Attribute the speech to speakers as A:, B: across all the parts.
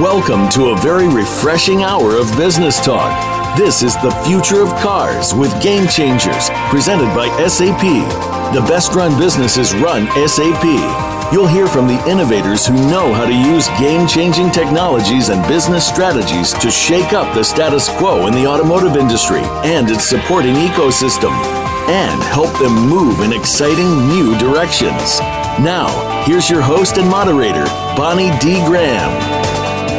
A: Welcome to a very refreshing hour of business talk. This is the future of cars with Game Changers, presented by SAP. The best run businesses run SAP. You'll hear from the innovators who know how to use game changing technologies and business strategies to shake up the status quo in the automotive industry and its supporting ecosystem, and help them move in exciting new directions. Now, here's your host and moderator, Bonnie D. Graham.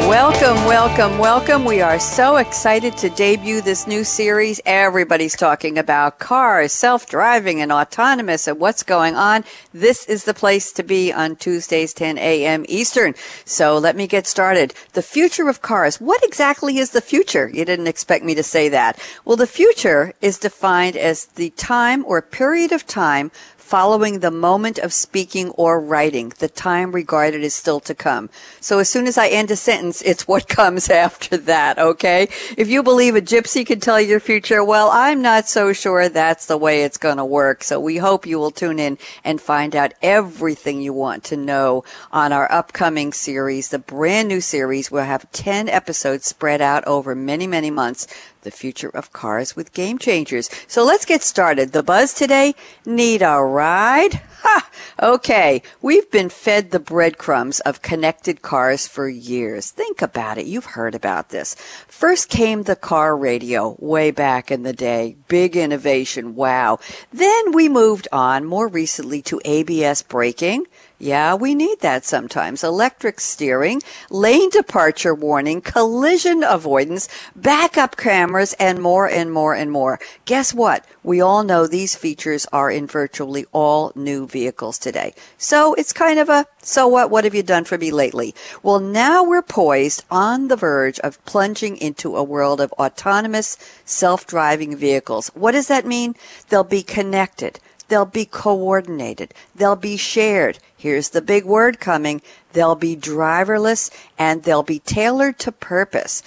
B: Welcome, welcome, welcome. We are so excited to debut this new series. Everybody's talking about cars, self driving, and autonomous, and what's going on. This is the place to be on Tuesdays, 10 a.m. Eastern. So let me get started. The future of cars. What exactly is the future? You didn't expect me to say that. Well, the future is defined as the time or period of time following the moment of speaking or writing. The time regarded is still to come. So as soon as I end a sentence, it's what comes after that, okay? If you believe a gypsy can tell your future, well, I'm not so sure that's the way it's going to work. So we hope you will tune in and find out everything you want to know on our upcoming series, the brand new series. We'll have 10 episodes spread out over many, many months the future of cars with game changers. So let's get started. The buzz today, need a ride? Ha! Okay, we've been fed the breadcrumbs of connected cars for years. Think about it. You've heard about this. First came the car radio way back in the day. Big innovation. Wow. Then we moved on more recently to ABS braking yeah, we need that sometimes. Electric steering, lane departure warning, collision avoidance, backup cameras, and more and more and more. Guess what? We all know these features are in virtually all new vehicles today. So it's kind of a, so what? What have you done for me lately? Well, now we're poised on the verge of plunging into a world of autonomous, self-driving vehicles. What does that mean? They'll be connected. They'll be coordinated. They'll be shared. Here's the big word coming. They'll be driverless and they'll be tailored to purpose.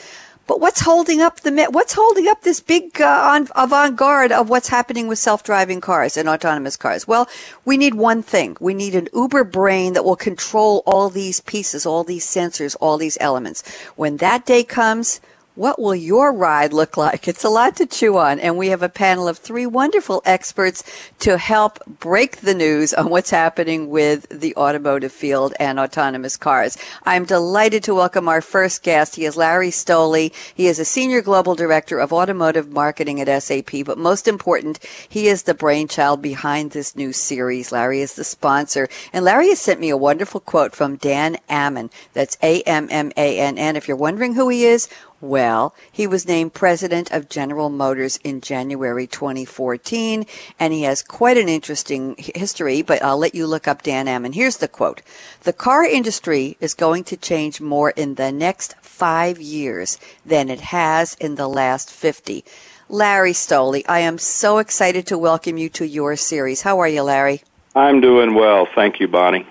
B: But what's holding up the what's holding up this big uh, avant-garde of what's happening with self-driving cars and autonomous cars? Well, we need one thing. We need an uber brain that will control all these pieces, all these sensors, all these elements. When that day comes, what will your ride look like? It's a lot to chew on, and we have a panel of three wonderful experts to help break the news on what's happening with the automotive field and autonomous cars. I'm delighted to welcome our first guest. He is Larry Stolle. He is a senior global director of automotive marketing at SAP, but most important, he is the brainchild behind this new series. Larry is the sponsor, and Larry has sent me a wonderful quote from Dan Ammann. That's A-M-M-A-N-N. If you're wondering who he is, well, he was named president of General Motors in January 2014, and he has quite an interesting history, but I'll let you look up Dan Ammann. Here's the quote. The car industry is going to change more in the next five years than it has in the last 50. Larry Stolle, I am so excited to welcome you to your series. How are you, Larry?
C: I'm doing well. Thank you, Bonnie.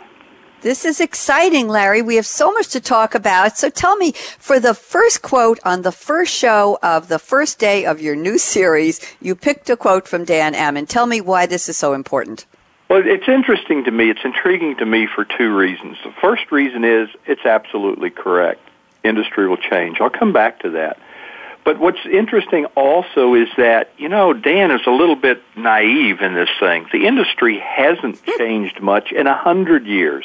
B: This is exciting, Larry. We have so much to talk about. So tell me, for the first quote on the first show of the first day of your new series, you picked a quote from Dan Ammann. Tell me why this is so important.
C: Well, it's interesting to me. It's intriguing to me for two reasons. The first reason is it's absolutely correct. Industry will change. I'll come back to that. But what's interesting also is that, you know, Dan is a little bit naive in this thing. The industry hasn't changed much in a hundred years.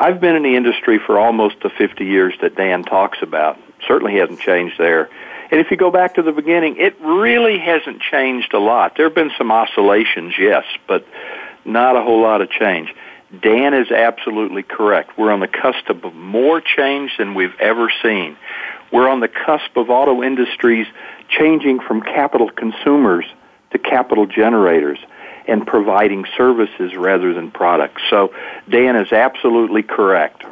C: I've been in the industry for almost the 50 years that Dan talks about. Certainly hasn't changed there. And if you go back to the beginning, it really hasn't changed a lot. There have been some oscillations, yes, but not a whole lot of change. Dan is absolutely correct. We're on the cusp of more change than we've ever seen. We're on the cusp of auto industries changing from capital consumers to capital generators. And providing services rather than products. So Dan is absolutely correct.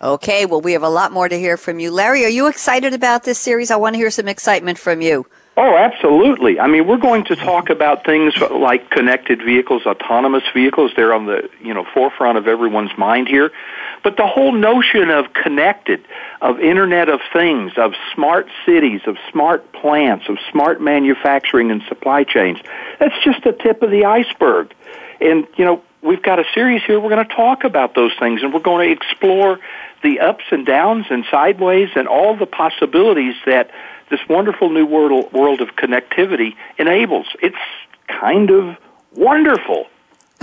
B: Okay, well, we have a lot more to hear from you. Larry, are you excited about this series? I want to hear some excitement from you.
C: Oh, absolutely. I mean, we're going to talk about things like connected vehicles, autonomous vehicles. They're on the, you know, forefront of everyone's mind here. But the whole notion of connected, of Internet of Things, of smart cities, of smart plants, of smart manufacturing and supply chains, that's just the tip of the iceberg. And, you know, we've got a series here. We're going to talk about those things and we're going to explore the ups and downs and sideways and all the possibilities that this wonderful new world, world of connectivity enables. It's kind of wonderful.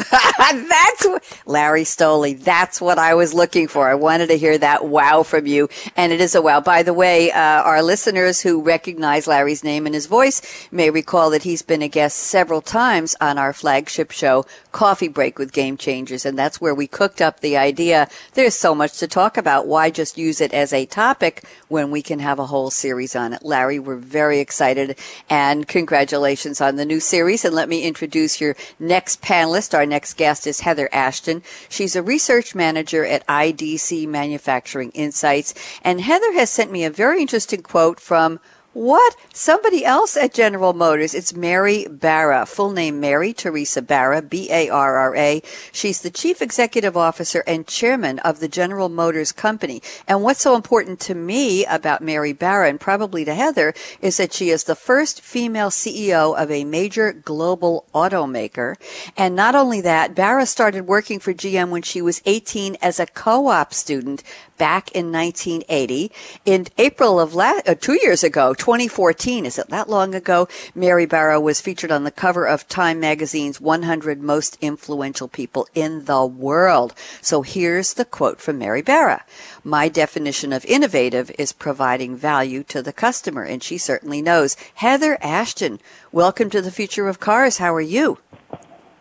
B: that's what, Larry Stolle. That's what I was looking for. I wanted to hear that wow from you, and it is a wow. By the way, uh, our listeners who recognize Larry's name and his voice may recall that he's been a guest several times on our flagship show, Coffee Break with Game Changers, and that's where we cooked up the idea. There's so much to talk about. Why just use it as a topic when we can have a whole series on it? Larry, we're very excited, and congratulations on the new series. And let me introduce your next panelist, our next guest is Heather Ashton. She's a research manager at IDC Manufacturing Insights. And Heather has sent me a very interesting quote from what? Somebody else at General Motors. It's Mary Barra. Full name Mary Teresa Barra, B-A-R-R-A. She's the Chief Executive Officer and Chairman of the General Motors Company. And what's so important to me about Mary Barra and probably to Heather is that she is the first female CEO of a major global automaker. And not only that, Barra started working for GM when she was 18 as a co-op student back in 1980. In April of last, uh, two years ago, 2014, is it that long ago? Mary Barra was featured on the cover of Time magazine's 100 most influential people in the world. So here's the quote from Mary Barra. My definition of innovative is providing value to the customer, and she certainly knows. Heather Ashton, welcome to the future of cars. How are you?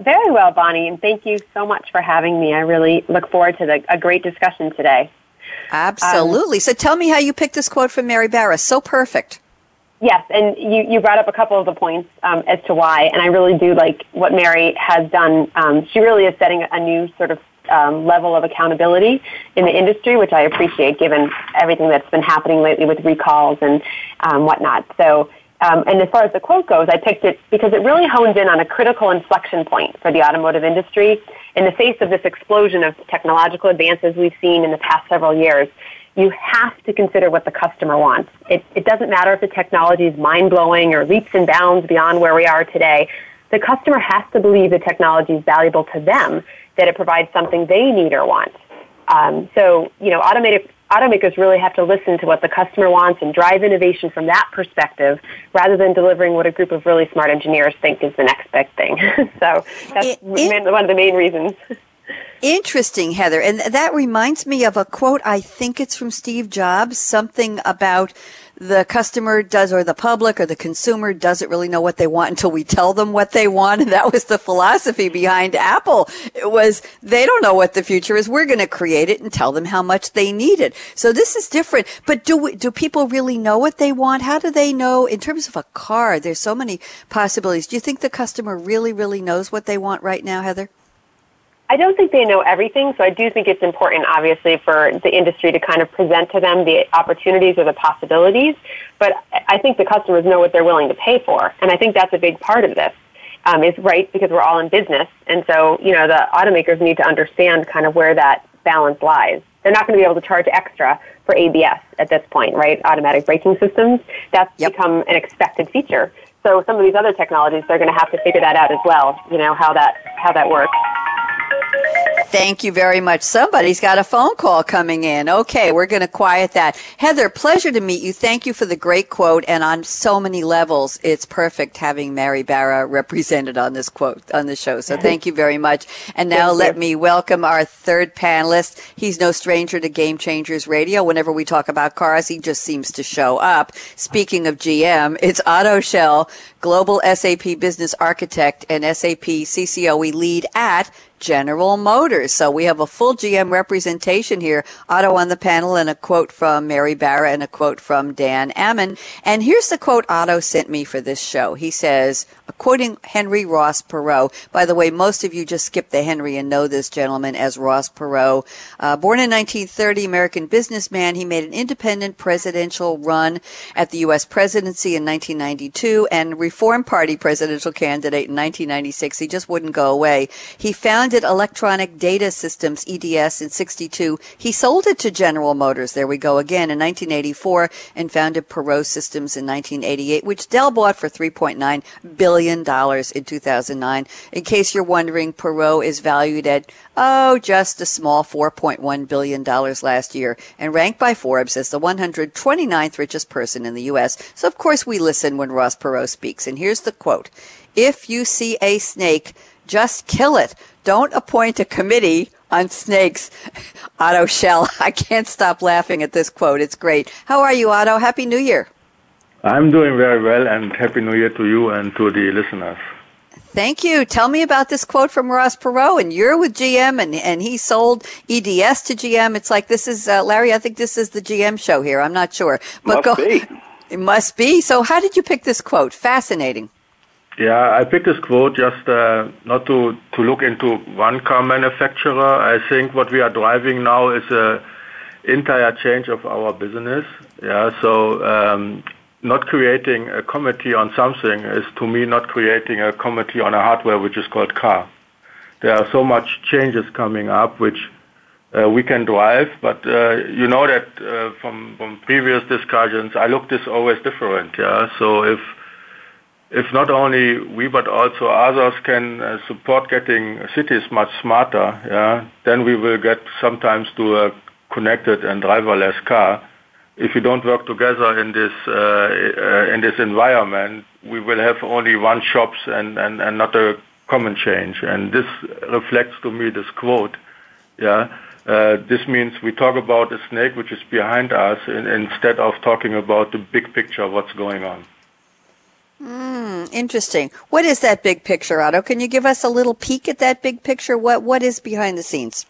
D: Very well, Bonnie, and thank you so much for having me. I really look forward to the, a great discussion today.
B: Absolutely. Um, so tell me how you picked this quote from Mary Barra. So perfect.
D: Yes, and you, you brought up a couple of the points um, as to why, and I really do like what Mary has done. Um, she really is setting a new sort of um, level of accountability in the industry, which I appreciate given everything that's been happening lately with recalls and um, whatnot. So um, and as far as the quote goes, I picked it because it really hones in on a critical inflection point for the automotive industry. In the face of this explosion of technological advances we've seen in the past several years, you have to consider what the customer wants. It, it doesn't matter if the technology is mind blowing or leaps and bounds beyond where we are today. The customer has to believe the technology is valuable to them, that it provides something they need or want. Um, so, you know, automated automakers really have to listen to what the customer wants and drive innovation from that perspective rather than delivering what a group of really smart engineers think is the next big thing. so that's it, it, one of the main reasons.
B: Interesting, Heather. And that reminds me of a quote. I think it's from Steve Jobs, something about the customer does or the public or the consumer doesn't really know what they want until we tell them what they want. And that was the philosophy behind Apple. It was they don't know what the future is. We're going to create it and tell them how much they need it. So this is different. But do we, do people really know what they want? How do they know in terms of a car? There's so many possibilities. Do you think the customer really, really knows what they want right now, Heather?
D: I don't think they know everything, so I do think it's important, obviously, for the industry to kind of present to them the opportunities or the possibilities. But I think the customers know what they're willing to pay for, and I think that's a big part of this. Um, is right because we're all in business, and so you know the automakers need to understand kind of where that balance lies. They're not going to be able to charge extra for ABS at this point, right? Automatic braking systems. That's yep. become an expected feature. So some of these other technologies, they're going to have to figure that out as well. You know how that how that works.
B: Thank you very much. Somebody's got a phone call coming in. Okay, we're going to quiet that. Heather, pleasure to meet you. Thank you for the great quote. And on so many levels, it's perfect having Mary Barra represented on this quote, on the show. So thank you very much. And now let me welcome our third panelist. He's no stranger to Game Changers Radio. Whenever we talk about cars, he just seems to show up. Speaking of GM, it's Otto Schell, Global SAP Business Architect and SAP CCOE lead at General Motors. So we have a full GM representation here. Otto on the panel and a quote from Mary Barra and a quote from Dan Ammann. And here's the quote Otto sent me for this show. He says, quoting Henry Ross Perot. By the way, most of you just skip the Henry and know this gentleman as Ross Perot. Uh, born in 1930, American businessman, he made an independent presidential run at the U.S. presidency in 1992 and Reform Party presidential candidate in 1996. He just wouldn't go away. He founded Electronic Data Systems, EDS, in 62. He sold it to General Motors. There we go again in 1984 and founded Perot Systems in 1988, which Dell bought for 3.9 billion dollars in 2009. In case you're wondering, Perot is valued at oh, just a small 4.1 billion dollars last year and ranked by Forbes as the 129th richest person in the U.S. So of course we listen when Ross Perot speaks. And here's the quote: "If you see a snake, just kill it. Don't appoint a committee." on snakes. Otto Schell. I can't stop laughing at this quote. It's great. How are you, Otto? Happy New Year.
E: I'm doing very well, and Happy New Year to you and to the listeners.
B: Thank you. Tell me about this quote from Ross Perot. And you're with GM, and, and he sold EDS to GM. It's like this is uh, Larry. I think this is the GM show here. I'm not sure,
C: but must go, be.
B: It must be. So, how did you pick this quote? Fascinating.
E: Yeah, I picked this quote just uh, not to look into one car manufacturer. I think what we are driving now is a entire change of our business. Yeah, so um, not creating a committee on something is to me not creating a committee on a hardware which is called car. There are so much changes coming up which uh, we can drive, but uh, you know that from, from previous discussions, I look this always different. Yeah, so if if not only we but also others can uh, support getting cities much smarter, yeah, then we will get sometimes to a connected and driverless car if we don't work together in this uh, uh, in this environment, we will have only one shops and, and, and not a common change. And this reflects to me this quote. Yeah, uh, this means we talk about a snake which is behind us in, instead of talking about the big picture of what's going on.
B: Mm, interesting. What is that big picture, Otto? Can you give us a little peek at that big picture? What what is behind the scenes?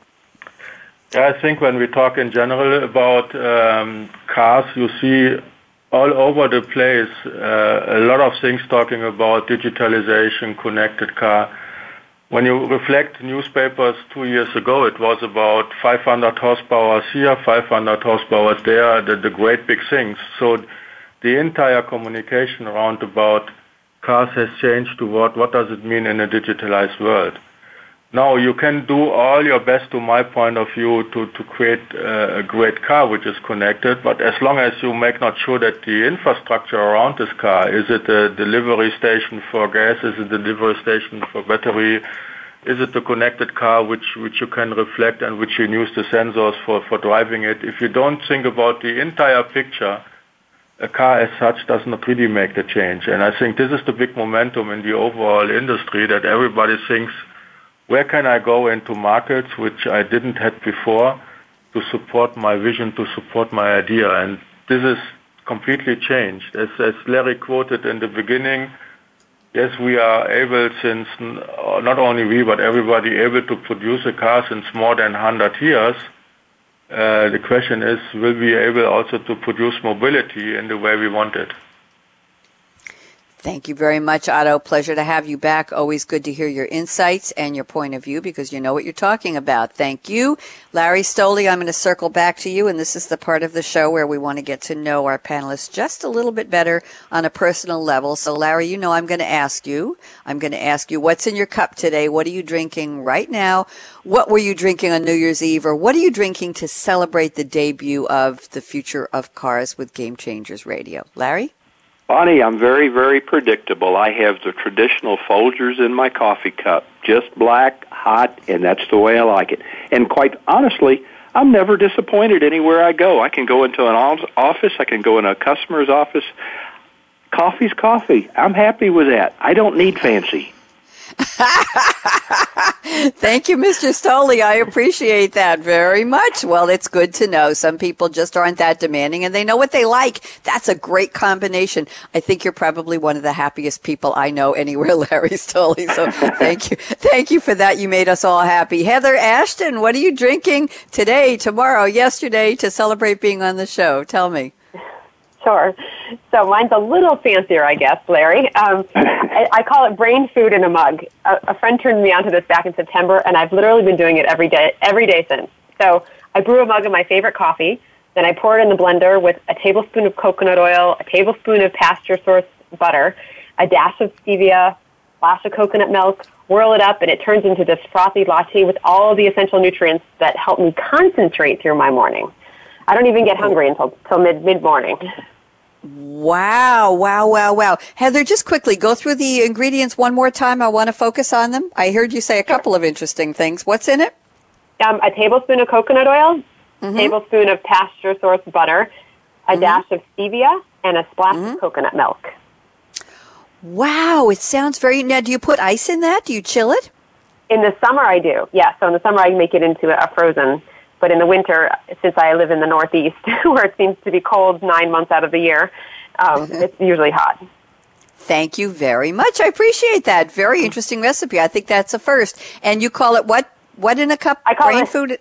E: I think when we talk in general about um, cars, you see all over the place uh, a lot of things talking about digitalization, connected car. When you reflect newspapers two years ago, it was about 500 horsepower here, 500 horsepower there, the, the great big things. So the entire communication around about cars has changed to what, what does it mean in a digitalized world. Now you can do all your best, to my point of view, to to create a great car which is connected. But as long as you make not sure that the infrastructure around this car is it a delivery station for gas, is it a delivery station for battery, is it a connected car which which you can reflect and which you use the sensors for for driving it? If you don't think about the entire picture, a car as such does not really make the change. And I think this is the big momentum in the overall industry that everybody thinks where can I go into markets which I didn't have before to support my vision, to support my idea? And this is completely changed. As, as Larry quoted in the beginning, yes, we are able since, not only we, but everybody able to produce a car since more than 100 years. Uh, the question is, will we be able also to produce mobility in the way we want it?
B: Thank you very much, Otto. Pleasure to have you back. Always good to hear your insights and your point of view because you know what you're talking about. Thank you. Larry Stolle, I'm going to circle back to you, and this is the part of the show where we want to get to know our panelists just a little bit better on a personal level. So, Larry, you know I'm going to ask you. I'm going to ask you what's in your cup today? What are you drinking right now? What were you drinking on New Year's Eve? Or what are you drinking to celebrate the debut of the future of cars with Game Changers Radio? Larry?
C: Bonnie, I'm very, very predictable. I have the traditional Folgers in my coffee cup, just black, hot, and that's the way I like it. And quite honestly, I'm never disappointed anywhere I go. I can go into an office, I can go in a customer's office. Coffee's coffee. I'm happy with that. I don't need fancy.
B: Thank you, Mr. Stolle. I appreciate that very much. Well, it's good to know. Some people just aren't that demanding and they know what they like. That's a great combination. I think you're probably one of the happiest people I know anywhere, Larry Stolle. So thank you. Thank you for that. You made us all happy. Heather Ashton, what are you drinking today, tomorrow, yesterday to celebrate being on the show? Tell me.
D: Sure. So mine's a little fancier, I guess, Larry. Um, I, I, call it brain food in a mug. A, a, friend turned me onto this back in September, and I've literally been doing it every day, every day since. So I brew a mug of my favorite coffee, then I pour it in the blender with a tablespoon of coconut oil, a tablespoon of pasture source butter, a dash of stevia, splash of coconut milk, whirl it up, and it turns into this frothy latte with all the essential nutrients that help me concentrate through my morning. I don't even get hungry until, until mid mid morning.
B: Wow, wow, wow, wow. Heather, just quickly go through the ingredients one more time. I want to focus on them. I heard you say a couple of interesting things. What's in it?
D: Um, a tablespoon of coconut oil, mm-hmm. tablespoon of pasture source butter, a mm-hmm. dash of stevia, and a splash mm-hmm. of coconut milk.
B: Wow, it sounds very. Now, do you put ice in that? Do you chill it?
D: In the summer, I do. Yeah, so in the summer, I make it into a frozen but in the winter, since I live in the Northeast, where it seems to be cold nine months out of the year, um, it's usually hot.
B: Thank you very much. I appreciate that. Very interesting recipe. I think that's a first. And you call it what? What in a cup?
D: I call
B: brain
D: it,
B: food.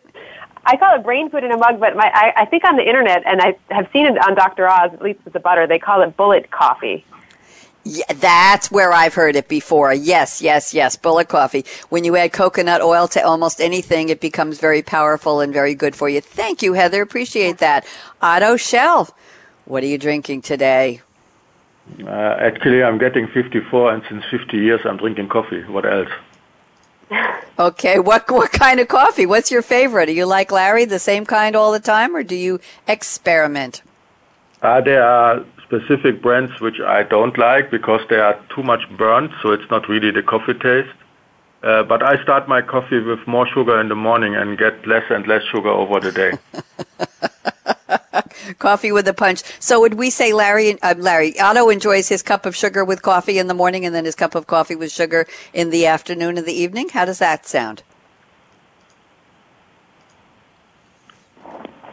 D: I call it brain food in a mug, but my, I, I think on the internet, and I have seen it on Dr. Oz, at least with the butter, they call it bullet coffee.
B: Yeah, that's where I've heard it before. Yes, yes, yes. Bullet coffee. When you add coconut oil to almost anything, it becomes very powerful and very good for you. Thank you, Heather. Appreciate that. Otto Schell, what are you drinking today?
E: Uh, actually, I'm getting 54, and since 50 years, I'm drinking coffee. What else?
B: okay, what what kind of coffee? What's your favorite? Are you like Larry, the same kind all the time, or do you experiment?
E: Uh, there are specific brands which I don't like because they are too much burnt, so it's not really the coffee taste. Uh, but I start my coffee with more sugar in the morning and get less and less sugar over the day.
B: coffee with a punch. So would we say Larry? Uh, Larry Otto enjoys his cup of sugar with coffee in the morning, and then his cup of coffee with sugar in the afternoon and the evening. How does that sound?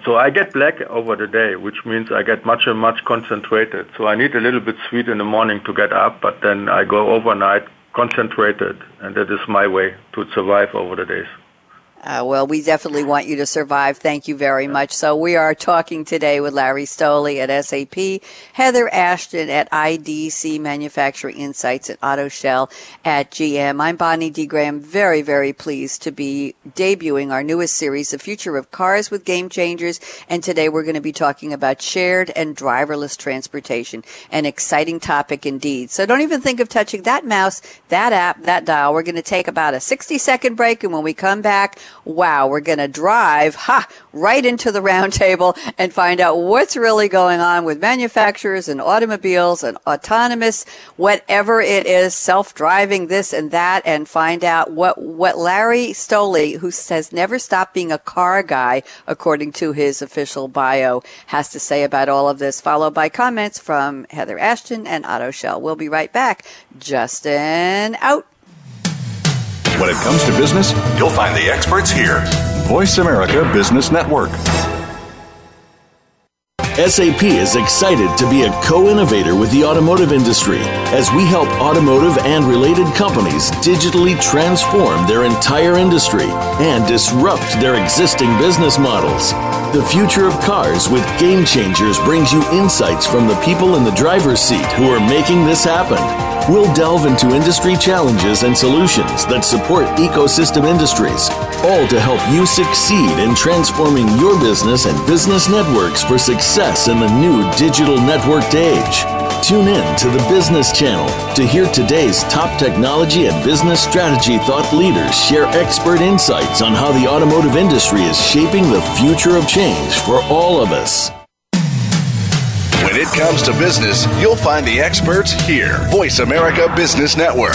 E: So I get black over the day, which means I get much and much concentrated. So I need a little bit sweet in the morning to get up, but then I go overnight concentrated, and that is my way to survive over the days.
B: Uh, well, we definitely want you to survive. Thank you very much. So we are talking today with Larry Stolle at SAP, Heather Ashton at IDC Manufacturing Insights at Otto Schell at GM. I'm Bonnie D. Graham. Very, very pleased to be debuting our newest series, The Future of Cars with Game Changers. And today we're going to be talking about shared and driverless transportation. An exciting topic indeed. So don't even think of touching that mouse, that app, that dial. We're going to take about a 60 second break. And when we come back, wow, we're going to drive ha, right into the roundtable and find out what's really going on with manufacturers and automobiles and autonomous, whatever it is, self-driving this and that, and find out what, what Larry Stolle, who has never stopped being a car guy, according to his official bio, has to say about all of this, followed by comments from Heather Ashton and Otto Schell. We'll be right back. Justin out.
F: When it comes to business, you'll find the experts here. Voice America Business Network.
A: SAP is excited to be a co innovator with the automotive industry as we help automotive and related companies digitally transform their entire industry and disrupt their existing business models. The future of cars with Game Changers brings you insights from the people in the driver's seat who are making this happen. We'll delve into industry challenges and solutions that support ecosystem industries, all to help you succeed in transforming your business and business networks for success in the new digital networked age. Tune in to the Business Channel to hear today's top technology and business strategy thought leaders share expert insights on how the automotive industry is shaping the future of change for all of us.
F: When it comes to business, you'll find the experts here. Voice America Business Network.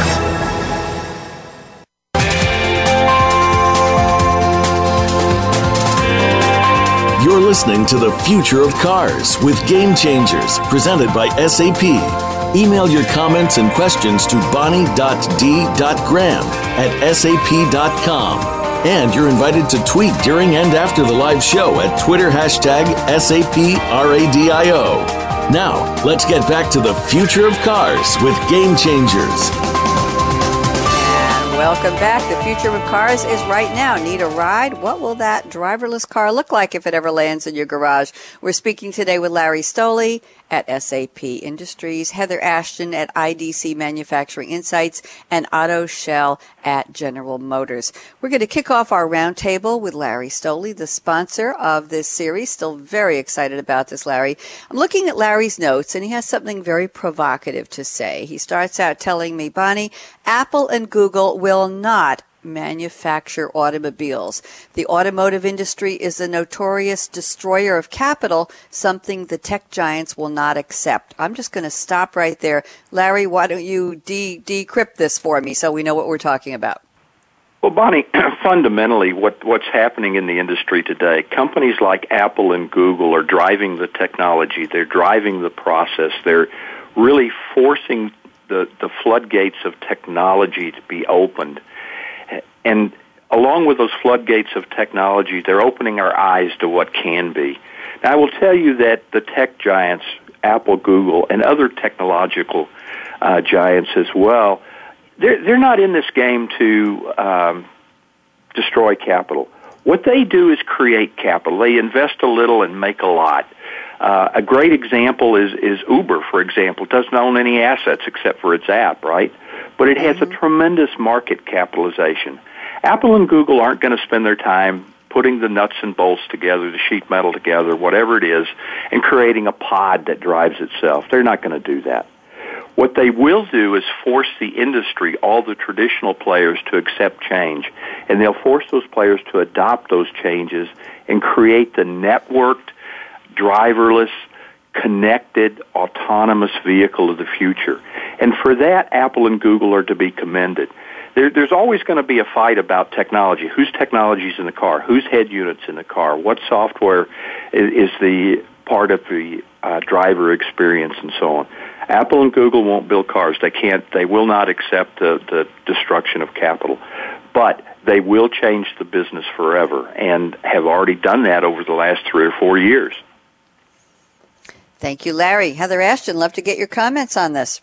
A: You're listening to The Future of Cars with Game Changers, presented by SAP. Email your comments and questions to bonnie.d.graham at sap.com. And you're invited to tweet during and after the live show at Twitter hashtag SAPRADIO. Now, let's get back to the future of cars with Game Changers.
B: Welcome back. The future of cars is right now. Need a ride? What will that driverless car look like if it ever lands in your garage? We're speaking today with Larry Stolle at SAP Industries, Heather Ashton at IDC Manufacturing Insights, and Otto Schell at General Motors. We're going to kick off our roundtable with Larry Stolle, the sponsor of this series. Still very excited about this, Larry. I'm looking at Larry's notes, and he has something very provocative to say. He starts out telling me, Bonnie, Apple and Google will not manufacture automobiles. The automotive industry is a notorious destroyer of capital, something the tech giants will not accept. I'm just going to stop right there. Larry, why don't you de- decrypt this for me so we know what we're talking about?
C: Well, Bonnie, fundamentally, what, what's happening in the industry today, companies like Apple and Google are driving the technology, they're driving the process, they're really forcing the, the floodgates of technology to be opened and along with those floodgates of technology, they're opening our eyes to what can be. Now, I will tell you that the tech giants, Apple, Google, and other technological uh, giants as well, they're, they're not in this game to um, destroy capital. What they do is create capital. They invest a little and make a lot. Uh, a great example is, is Uber, for example. It doesn't own any assets except for its app, right? But it has mm-hmm. a tremendous market capitalization. Apple and Google aren't going to spend their time putting the nuts and bolts together, the sheet metal together, whatever it is, and creating a pod that drives itself. They're not going to do that. What they will do is force the industry, all the traditional players, to accept change. And they'll force those players to adopt those changes and create the networked, driverless, connected, autonomous vehicle of the future. And for that, Apple and Google are to be commended there, there's always going to be a fight about technology. Whose technology is in the car? Whose head units in the car? What software is, is the part of the uh, driver experience and so on? Apple and Google won't build cars. They can't. They will not accept the, the destruction of capital, but they will change the business forever and have already done that over the last three or four years.
B: Thank you, Larry. Heather Ashton, love to get your comments on this.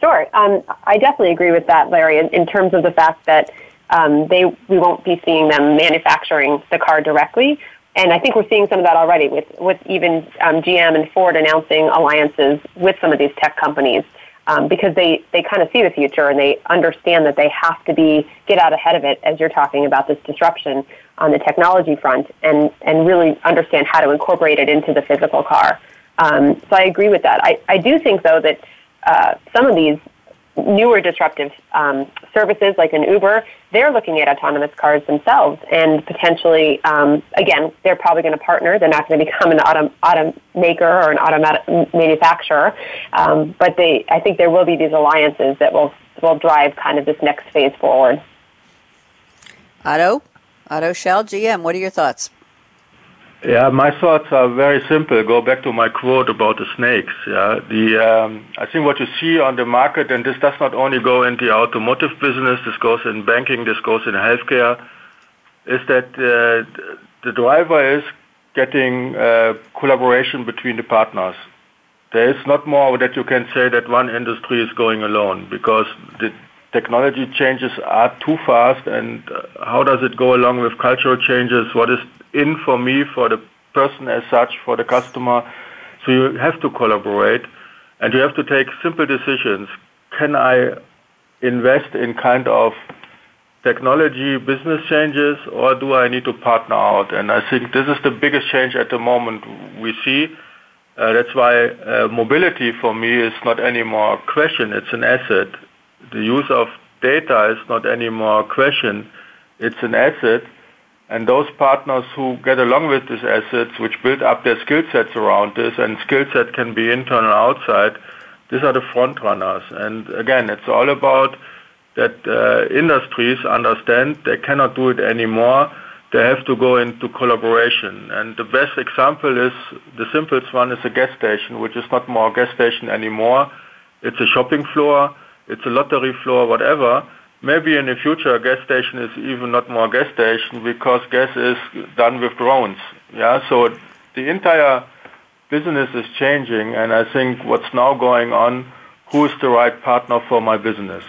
D: Sure. Um, I definitely agree with that, Larry, in, in terms of the fact that um, they we won't be seeing them manufacturing the car directly. And I think we're seeing some of that already with, with even um, GM and Ford announcing alliances with some of these tech companies um, because they, they kind of see the future and they understand that they have to be get out ahead of it as you're talking about this disruption on the technology front and, and really understand how to incorporate it into the physical car. Um, so I agree with that. I, I do think, though, that uh, some of these newer disruptive um, services like an Uber, they're looking at autonomous cars themselves and potentially, um, again, they're probably going to partner. They're not going to become an auto, automaker or an automatic manufacturer, um, but they, I think there will be these alliances that will will drive kind of this next phase forward.
B: Otto, Otto Schell, GM, what are your thoughts?
E: Yeah, my thoughts are very simple. Go back to my quote about the snakes. Yeah, the um, I think what you see on the market, and this does not only go in the automotive business, this goes in banking, this goes in healthcare, is that uh, the driver is getting uh, collaboration between the partners. There is not more that you can say that one industry is going alone because the technology changes are too fast, and uh, how does it go along with cultural changes? What is in for me, for the person as such, for the customer. So you have to collaborate and you have to take simple decisions. Can I invest in kind of technology business changes or do I need to partner out? And I think this is the biggest change at the moment we see. Uh, that's why uh, mobility for me is not anymore a question, it's an asset. The use of data is not anymore a question, it's an asset. And those partners who get along with these assets, which build up their skill sets around this, and skill set can be internal or outside, these are the front runners. And again, it's all about that uh, industries understand they cannot do it anymore. they have to go into collaboration. And the best example is the simplest one is a gas station, which is not more a gas station anymore. It's a shopping floor, it's a lottery floor, whatever. Maybe in the future, a gas station is even not more gas station because gas is done with drones. Yeah, so the entire business is changing, and I think what's now going on, who is the right partner for my business?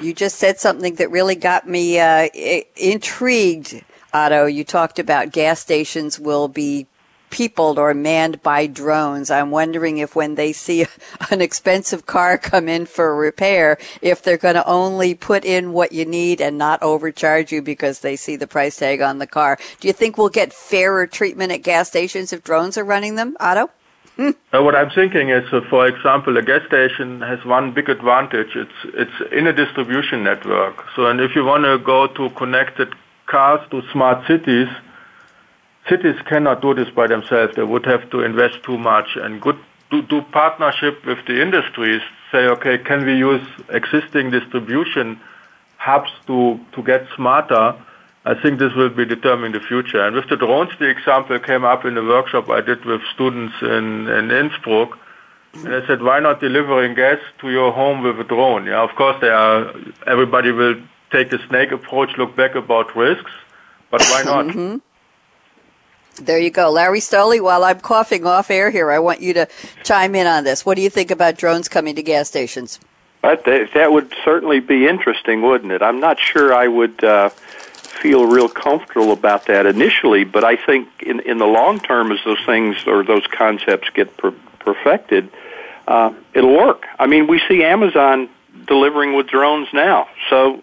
B: You just said something that really got me uh, intrigued, Otto. You talked about gas stations will be peopled or manned by drones. I'm wondering if when they see an expensive car come in for repair, if they're going to only put in what you need and not overcharge you because they see the price tag on the car. Do you think we'll get fairer treatment at gas stations if drones are running them, Otto?
E: Uh, what I'm thinking is, uh, for example, a gas station has one big advantage. It's it's in a distribution network. So, and if you want to go to connected cars to smart cities, cities cannot do this by themselves. They would have to invest too much. And good do, do partnership with the industries. Say, okay, can we use existing distribution hubs to to get smarter? I think this will be determining the future. And with the drones, the example came up in the workshop I did with students in, in Innsbruck. And I said, why not delivering gas to your home with a drone? Yeah, of course, there are, everybody will take the snake approach, look back about risks, but why not?
B: mm-hmm. There you go. Larry Stolle, while I'm coughing off air here, I want you to chime in on this. What do you think about drones coming to gas stations?
C: That, that would certainly be interesting, wouldn't it? I'm not sure I would. Uh, feel real comfortable about that initially, but I think in in the long term, as those things or those concepts get per- perfected, uh, it'll work. I mean, we see Amazon delivering with drones now, so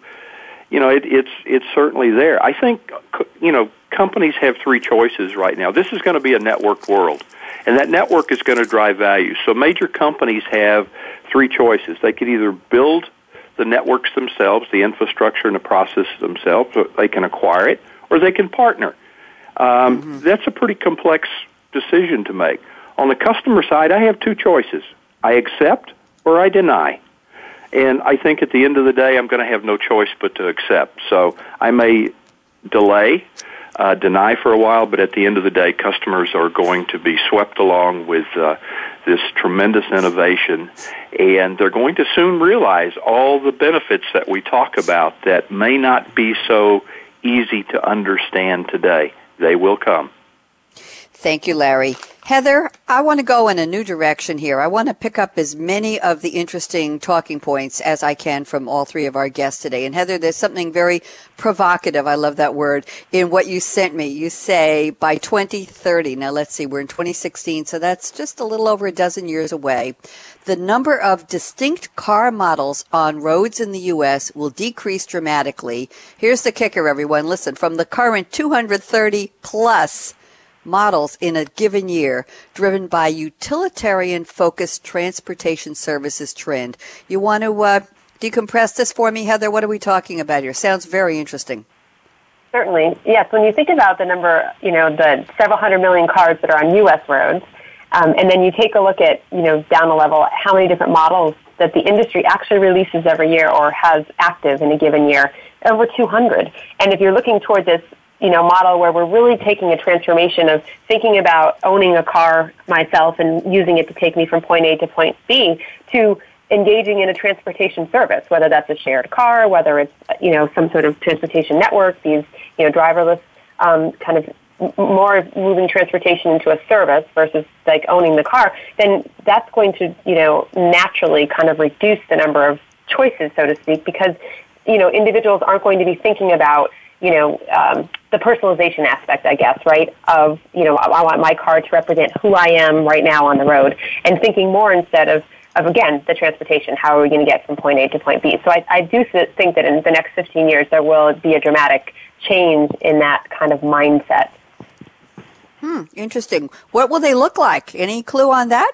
C: you know it, it's it's certainly there. I think you know companies have three choices right now. This is going to be a network world, and that network is going to drive value. So major companies have three choices. They could either build the networks themselves, the infrastructure and the processes themselves. So they can acquire it or they can partner. Um, mm-hmm. That's a pretty complex decision to make. On the customer side, I have two choices I accept or I deny. And I think at the end of the day, I'm going to have no choice but to accept. So I may delay, uh, deny for a while, but at the end of the day, customers are going to be swept along with uh, this tremendous innovation, and they're going to soon realize all the benefits that we talk about that may not be so easy to understand today. They will come.
B: Thank you, Larry. Heather, I want to go in a new direction here. I want to pick up as many of the interesting talking points as I can from all three of our guests today. And Heather, there's something very provocative. I love that word in what you sent me. You say by 2030. Now let's see, we're in 2016, so that's just a little over a dozen years away. The number of distinct car models on roads in the U.S. will decrease dramatically. Here's the kicker, everyone. Listen, from the current 230 plus models in a given year driven by utilitarian focused transportation services trend. You want to uh, decompress this for me, Heather? What are we talking about here? Sounds very interesting.
D: Certainly. Yes, when you think about the number, you know, the several hundred million cars that are on U.S. roads, um, and then you take a look at, you know, down the level, how many different models that the industry actually releases every year or has active in a given year, over 200. And if you're looking toward this you know, model where we're really taking a transformation of thinking about owning a car myself and using it to take me from point A to point B to engaging in a transportation service, whether that's a shared car, whether it's, you know, some sort of transportation network, these, you know, driverless um, kind of more moving transportation into a service versus like owning the car, then that's going to, you know, naturally kind of reduce the number of choices, so to speak, because, you know, individuals aren't going to be thinking about you know, um, the personalization aspect, I guess, right? Of, you know, I want my car to represent who I am right now on the road and thinking more instead of, of again, the transportation. How are we going to get from point A to point B? So I, I do think that in the next 15 years, there will be a dramatic change in that kind of mindset.
B: Hmm, interesting. What will they look like? Any clue on that?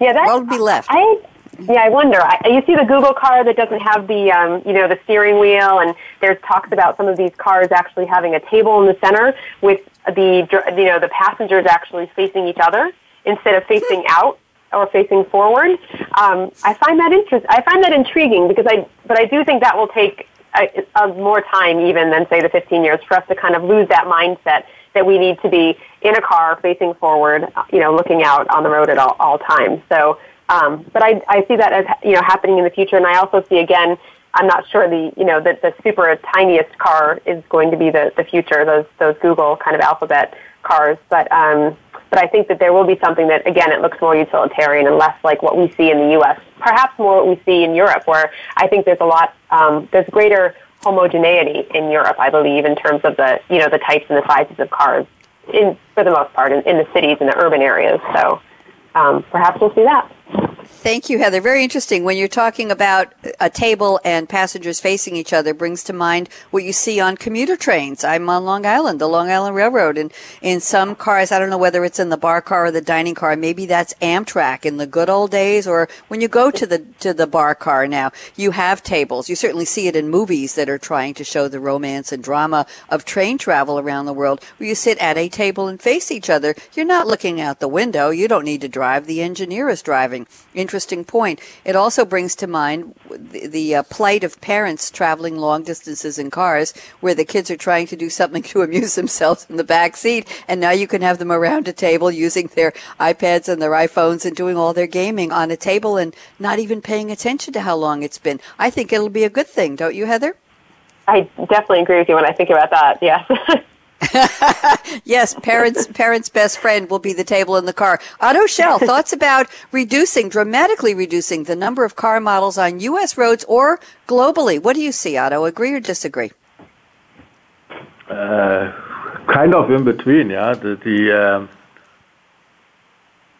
D: Yeah, that
B: will be left.
D: I yeah, I wonder. I, you see the Google car that doesn't have the, um, you know, the steering wheel, and there's talks about some of these cars actually having a table in the center with the, you know, the passengers actually facing each other instead of facing out or facing forward. Um, I find that interest. I find that intriguing because I, but I do think that will take a, a more time even than say the 15 years for us to kind of lose that mindset that we need to be in a car facing forward, you know, looking out on the road at all, all times. So, um, but I, I see that as you know happening in the future, and I also see again. I'm not sure the you know the, the super tiniest car is going to be the, the future. Those those Google kind of alphabet cars, but um, but I think that there will be something that again it looks more utilitarian and less like what we see in the U.S. Perhaps more what we see in Europe, where I think there's a lot um, there's greater homogeneity in Europe, I believe, in terms of the you know the types and the sizes of cars, in for the most part, in, in the cities and the urban areas. So um, perhaps we'll see that.
B: Thank you, Heather. Very interesting. When you're talking about a table and passengers facing each other, brings to mind what you see on commuter trains. I'm on Long Island, the Long Island Railroad, and in some cars, I don't know whether it's in the bar car or the dining car. Maybe that's Amtrak in the good old days, or when you go to the to the bar car now, you have tables. You certainly see it in movies that are trying to show the romance and drama of train travel around the world, where you sit at a table and face each other. You're not looking out the window. You don't need to drive. The engineer is driving interesting point. It also brings to mind the, the uh, plight of parents traveling long distances in cars where the kids are trying to do something to amuse themselves in the back seat, and now you can have them around a table using their iPads and their iPhones and doing all their gaming on a table and not even paying attention to how long it's been. I think it'll be a good thing, don't you, Heather?
D: I definitely agree with you when I think about that. Yes.
B: yes, parents parents' best friend will be the table in the car. Otto Schell, thoughts about reducing, dramatically reducing the number of car models on U.S. roads or globally? What do you see, Otto? Agree or disagree?
E: Uh, kind of in between, yeah. The, the um,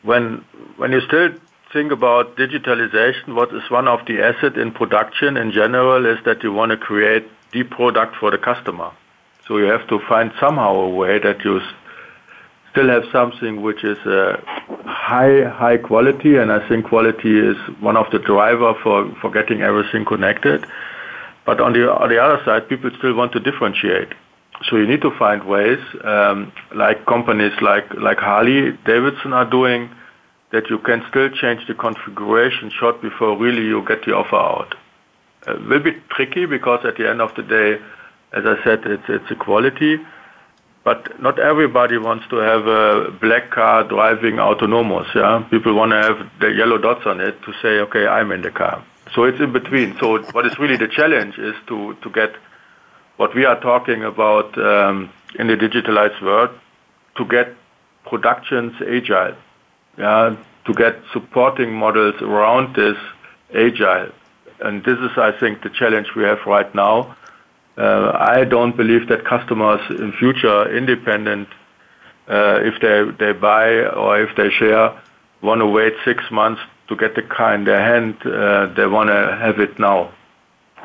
E: when when you still think about digitalization, what is one of the assets in production in general is that you want to create the product for the customer. So you have to find somehow a way that you still have something which is uh, high high quality, and I think quality is one of the driver for, for getting everything connected. But on the on the other side, people still want to differentiate. So you need to find ways, um, like companies like like Harley Davidson are doing, that you can still change the configuration short before really you get the offer out. It will be tricky because at the end of the day as I said, it's it's equality, but not everybody wants to have a black car driving autonomous. Yeah, people want to have the yellow dots on it to say, okay, I'm in the car. So it's in between. So what is really the challenge is to to get what we are talking about um, in the digitalized world to get productions agile. Yeah, to get supporting models around this agile. And this is, I think, the challenge we have right now I don't believe that customers in future, independent, uh, if they buy or if they share, want to wait six months to get the car in their hand. Uh, they want to have it now.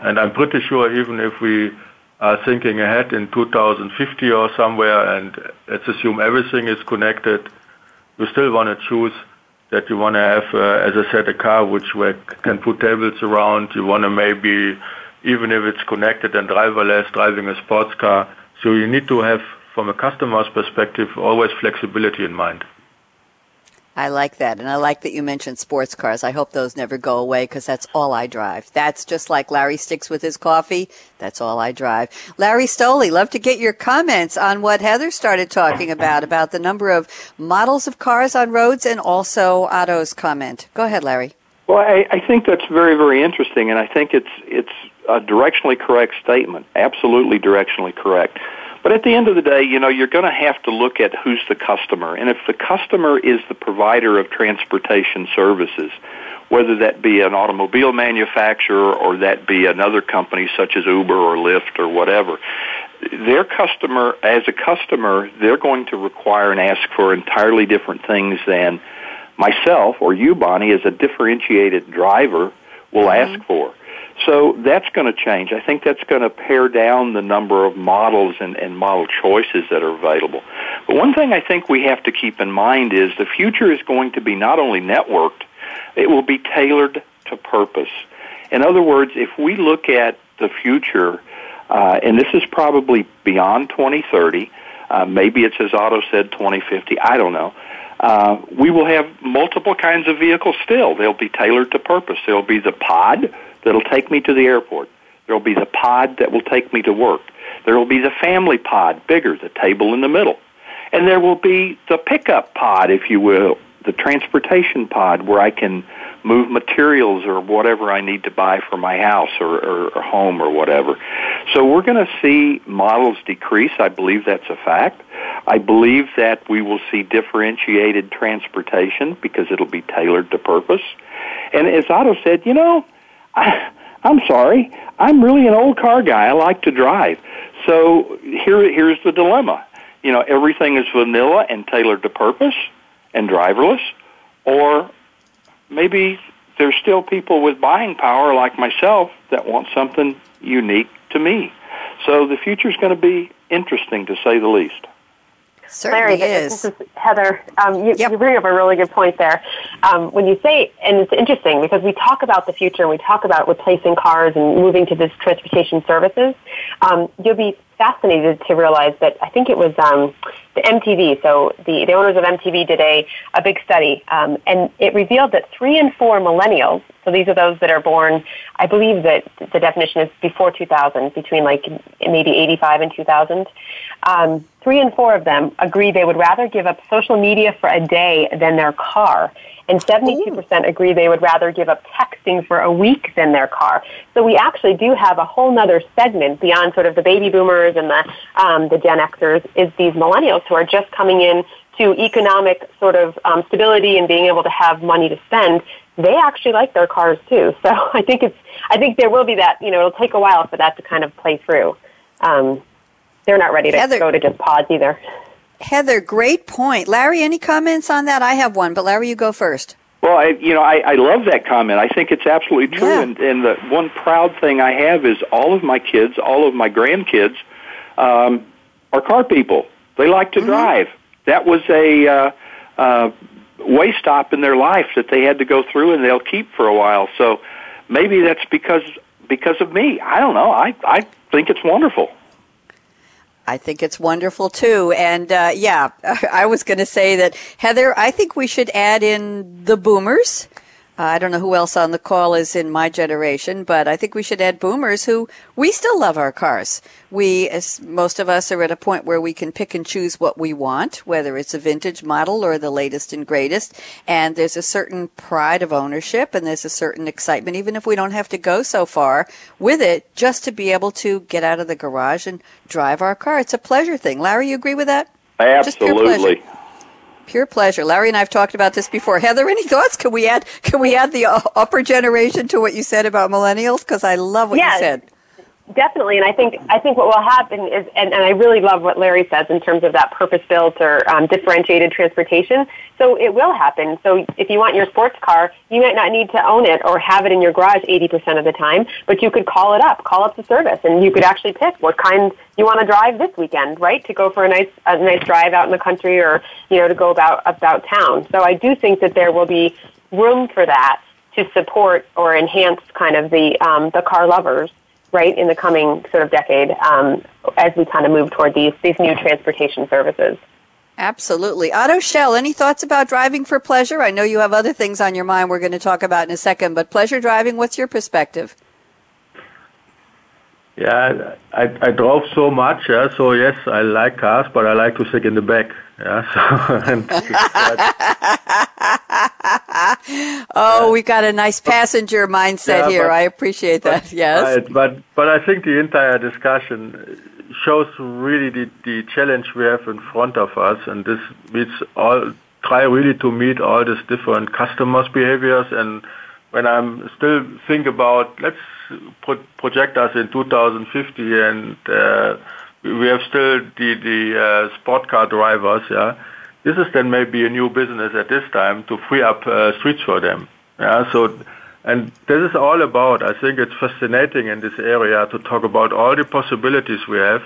E: And I'm pretty sure even if we are thinking ahead in 2050 or somewhere, and let's assume everything is connected, you still want to choose that you want to have, uh, as I said, a car which can put tables around. You want to maybe even if it's connected and driverless, driving a sports car. So you need to have, from a customer's perspective, always flexibility in mind.
B: I like that. And I like that you mentioned sports cars. I hope those never go away because that's all I drive. That's just like Larry sticks with his coffee. That's all I drive. Larry Stolle, love to get your comments on what Heather started talking about, about the number of models of cars on roads and also Otto's comment. Go ahead, Larry.
C: Well, I, I think that's very, very interesting, and I think it's it's a directionally correct statement. Absolutely directionally correct. But at the end of the day, you know, you're going to have to look at who's the customer. And if the customer is the provider of transportation services, whether that be an automobile manufacturer or that be another company such as Uber or Lyft or whatever, their customer, as a customer, they're going to require and ask for entirely different things than myself or you, Bonnie, as a differentiated driver will mm-hmm. ask for. So that's going to change. I think that's going to pare down the number of models and, and model choices that are available. But one thing I think we have to keep in mind is the future is going to be not only networked, it will be tailored to purpose. In other words, if we look at the future, uh, and this is probably beyond 2030, uh, maybe it's as Otto said 2050, I don't know. Uh, we will have multiple kinds of vehicles still. They'll be tailored to purpose. There'll be the pod that'll take me to the airport. There'll be the pod that will take me to work. There will be the family pod, bigger, the table in the middle. And there will be the pickup pod, if you will, the transportation pod where I can move materials or whatever I need to buy for my house or, or, or home or whatever. So we're going to see models decrease. I believe that's a fact. I believe that we will see differentiated transportation because it'll be tailored to purpose. And as Otto said, you know, I, I'm sorry, I'm really an old car guy. I like to drive. So here, here's the dilemma. You know, everything is vanilla and tailored to purpose and driverless, or maybe there's still people with buying power like myself that want something unique to me. So the future is going to be interesting to say the least.
B: Certainly
D: Larry,
B: is.
D: This is Heather. Um, you,
B: Yep.
D: you bring up a really good point there. Um, when you say, and it's interesting because we talk about the future and we talk about replacing cars and moving to this transportation services. Um, you'll be fascinated to realize that I think it was um, the MTV. So the, the owners of MTV did a, a big study, um, and it revealed that three in four millennials. So these are those that are born. I believe that the definition is before 2000, between like maybe 85 and 2000. Um, three in four of them agree they would rather give up social media for a day than their car. And 72% agree they would rather give up texting for a week than their car. So we actually do have a whole nother segment beyond sort of the baby boomers and the, um, the Gen Xers is these millennials who are just coming in to economic sort of um, stability and being able to have money to spend. They actually like their cars too. So I think it's, I think there will be that, you know, it'll take a while for that to kind of play through. Um, they're not ready to
B: Heather-
D: go to just pods either.
B: Heather, great point. Larry, any comments on that? I have one, but Larry, you go first.
C: Well, I, you know, I, I love that comment. I think it's absolutely true.
B: Yeah.
C: And, and the one proud thing I have is all of my kids, all of my grandkids, um, are car people. They like to drive. That was a uh, uh, way stop in their life that they had to go through, and they'll keep for a while. So maybe that's because because of me. I don't know. I I think it's wonderful.
B: I think it's wonderful too. And uh, yeah, I was going to say that, Heather, I think we should add in the boomers. Uh, I don't know who else on the call is in my generation, but I think we should add boomers who we still love our cars. We, as most of us, are at a point where we can pick and choose what we want, whether it's a vintage model or the latest and greatest. And there's a certain pride of ownership and there's a certain excitement, even if we don't have to go so far with it, just to be able to get out of the garage and drive our car. It's a pleasure thing. Larry, you agree with that?
C: Absolutely.
B: Pure pleasure. Larry and I have talked about this before. Heather, any thoughts? Can we add can we add the uh, upper generation to what you said about millennials? Because I love what
D: Yeah.
B: you said.
D: Definitely, and I think I think what will happen is, and, and I really love what Larry says in terms of that purpose-built or um, differentiated transportation. So it will happen. So if you want your sports car, you might not need to own it or have it in your garage 80% of the time, but you could call it up, call up the service, and you could actually pick what kind you want to drive this weekend, right? To go for a nice a nice drive out in the country, or you know to go about about town. So I do think that there will be room for that to support or enhance kind of the um, the car lovers right, in the coming sort of decade um, as we kind of move toward these, these new transportation services.
B: Absolutely. Otto Schell, any thoughts about driving for pleasure? I know you have other things on your mind we're going to talk about in a second, but pleasure driving, what's your perspective?
E: Yeah, I, I drove so much, yeah. So yes, I like cars, but I like to sit in the back, yeah. So and
B: Oh, we've got a nice passenger mindset
E: Yeah,
B: here.
E: but-
B: I appreciate that. yes.
E: Right, but but I think the entire discussion shows really the, the challenge we have in front of us, and this meets all try really to meet all these different customers' behaviors. And when I'm still think about let's pro- project us in 2050, and uh, we have still the the uh, sport car drivers, yeah. This is then maybe a new business at this time to free up uh, streets for them. Yeah, so and this is all about, I think it's fascinating in this area to talk about all the possibilities we have.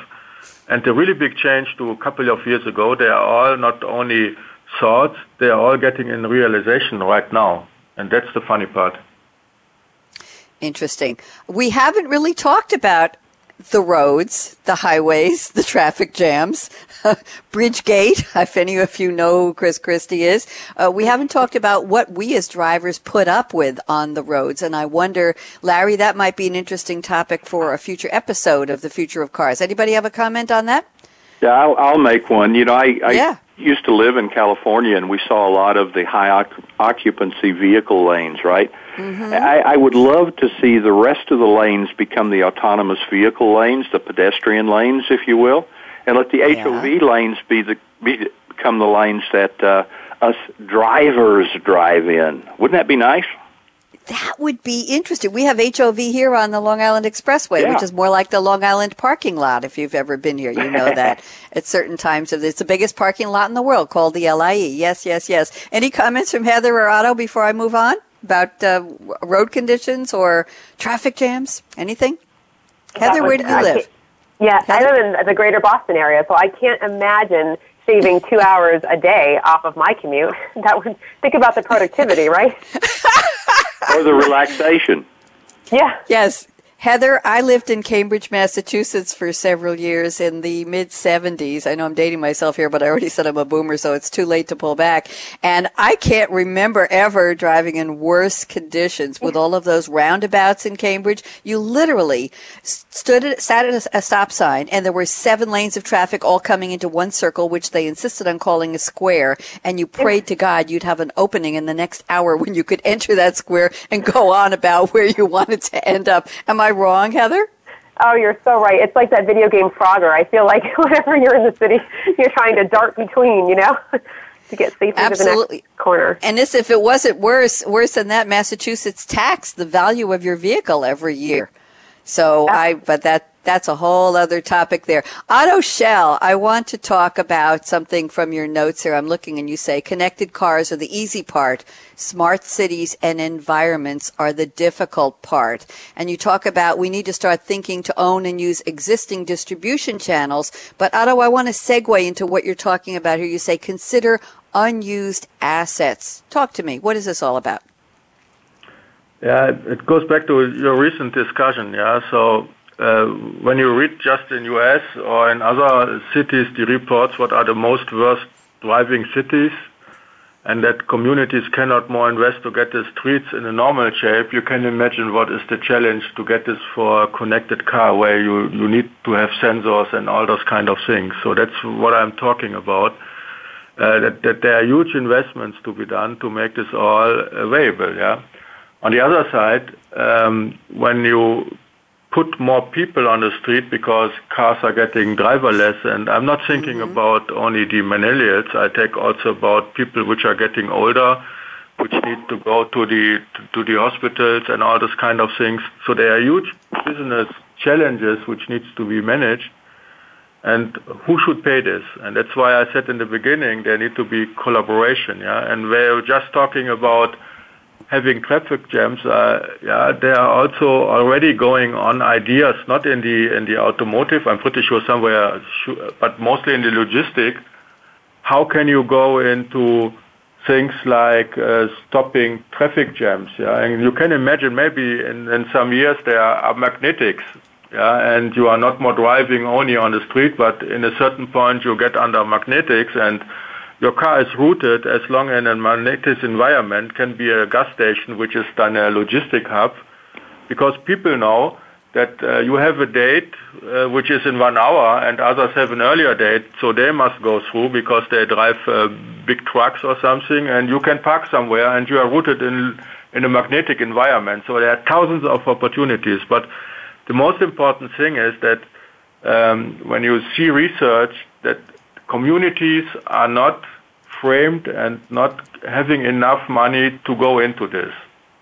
E: And the really big change to a couple of years ago, they are all not only thoughts, they are all getting in realization right now. And that's the funny part.
B: Interesting. We haven't really talked about the roads, the highways, the traffic jams, Bridgegate, if any of you know who Chris Christie is. Uh, we haven't talked about what we as drivers put up with on the roads. And I wonder, Larry, that might be an interesting topic for a future episode of The Future of Cars. Anybody have a comment on that?
C: Yeah, I'll, I'll make one. You know, I, I
B: yeah.
C: used to live in California and we saw a lot of the high occupancy vehicle lanes, right? Mm-hmm. I, I would love to see the rest of the lanes become the autonomous vehicle lanes, the pedestrian lanes, if you will, and let the yeah. HOV lanes be the be, become the lanes that uh, us drivers drive in. Wouldn't that be nice?
B: That would be interesting. We have HOV here on the Long Island Expressway,
C: yeah.
B: which is more like the Long Island parking lot. If you've ever been here, you know that at certain times it's the biggest parking lot in the world called the LIE. Yes, yes, yes. Any comments from Heather or Otto before I move on? About uh, road conditions or traffic jams? Anything? Heather, where do you live?
D: Yeah, Heather? I live in the greater Boston area, so I can't imagine saving two hours a day off of my commute. That would think about the productivity, right?
C: or the relaxation.
D: Yeah.
B: Yes. Heather, I lived in Cambridge, Massachusetts for several years in the mid 70s. I know I'm dating myself here, but I already said I'm a boomer, so it's too late to pull back. And I can't remember ever driving in worse conditions with all of those roundabouts in Cambridge. You literally stood at, sat at a, a stop sign and there were seven lanes of traffic all coming into one circle, which they insisted on calling a square. And you prayed to God you'd have an opening in the next hour when you could enter that square and go on about where you wanted to end up. Am I wrong, Heather?
D: Oh, you're so right. It's like that video game Frogger. I feel like whenever you're in the city, you're trying to dart between, you know, to get safely
B: Absolutely.
D: to the next corner.
B: And this, if it wasn't worse, worse than that, Massachusetts tax the value of your vehicle every year. So uh, I, but that that's a whole other topic there. Otto Schell, I want to talk about something from your notes here. I'm looking and you say connected cars are the easy part. Smart cities and environments are the difficult part. And you talk about we need to start thinking to own and use existing distribution channels. But Otto, I want to segue into what you're talking about here. You say consider unused assets. Talk to me. What is this all about?
E: Yeah, it goes back to your recent discussion. Yeah, so uh, when you read just in US or in other cities the reports what are the most worst driving cities and that communities cannot more invest to get the streets in a normal shape, you can imagine what is the challenge to get this for a connected car where you, you need to have sensors and all those kind of things. So that's what I'm talking about. Uh, that, that there are huge investments to be done to make this all available, yeah. On the other side, um, when you put more people on the street because cars are getting driverless. And I'm not thinking mm-hmm. about only the millennials. I take also about people which are getting older, which need to go to the to the hospitals and all this kind of things. So there are huge business challenges which needs to be managed. And who should pay this? And that's why I said in the beginning there need to be collaboration. Yeah, and we're just talking about having traffic jams, uh, yeah, there are also already going on ideas, not in the in the automotive. I'm pretty sure somewhere, but mostly in the logistic. How can you go into things like uh, stopping traffic jams? Yeah, and you can imagine maybe in, in some years there are magnetics. Yeah, and you are not more driving only on the street, but in a certain point you get under magnetics and your car is routed as long in a magnetic environment, can be a gas station, which is then a logistic hub, because people know that uh, you have a date uh, which is in one hour and others have an earlier date, so they must go through because they drive uh, big trucks or something, and you can park somewhere and you are rooted in in a magnetic environment. So there are thousands of opportunities, but the most important thing is that um, when you see research that communities are not framed and not having enough money to go into this.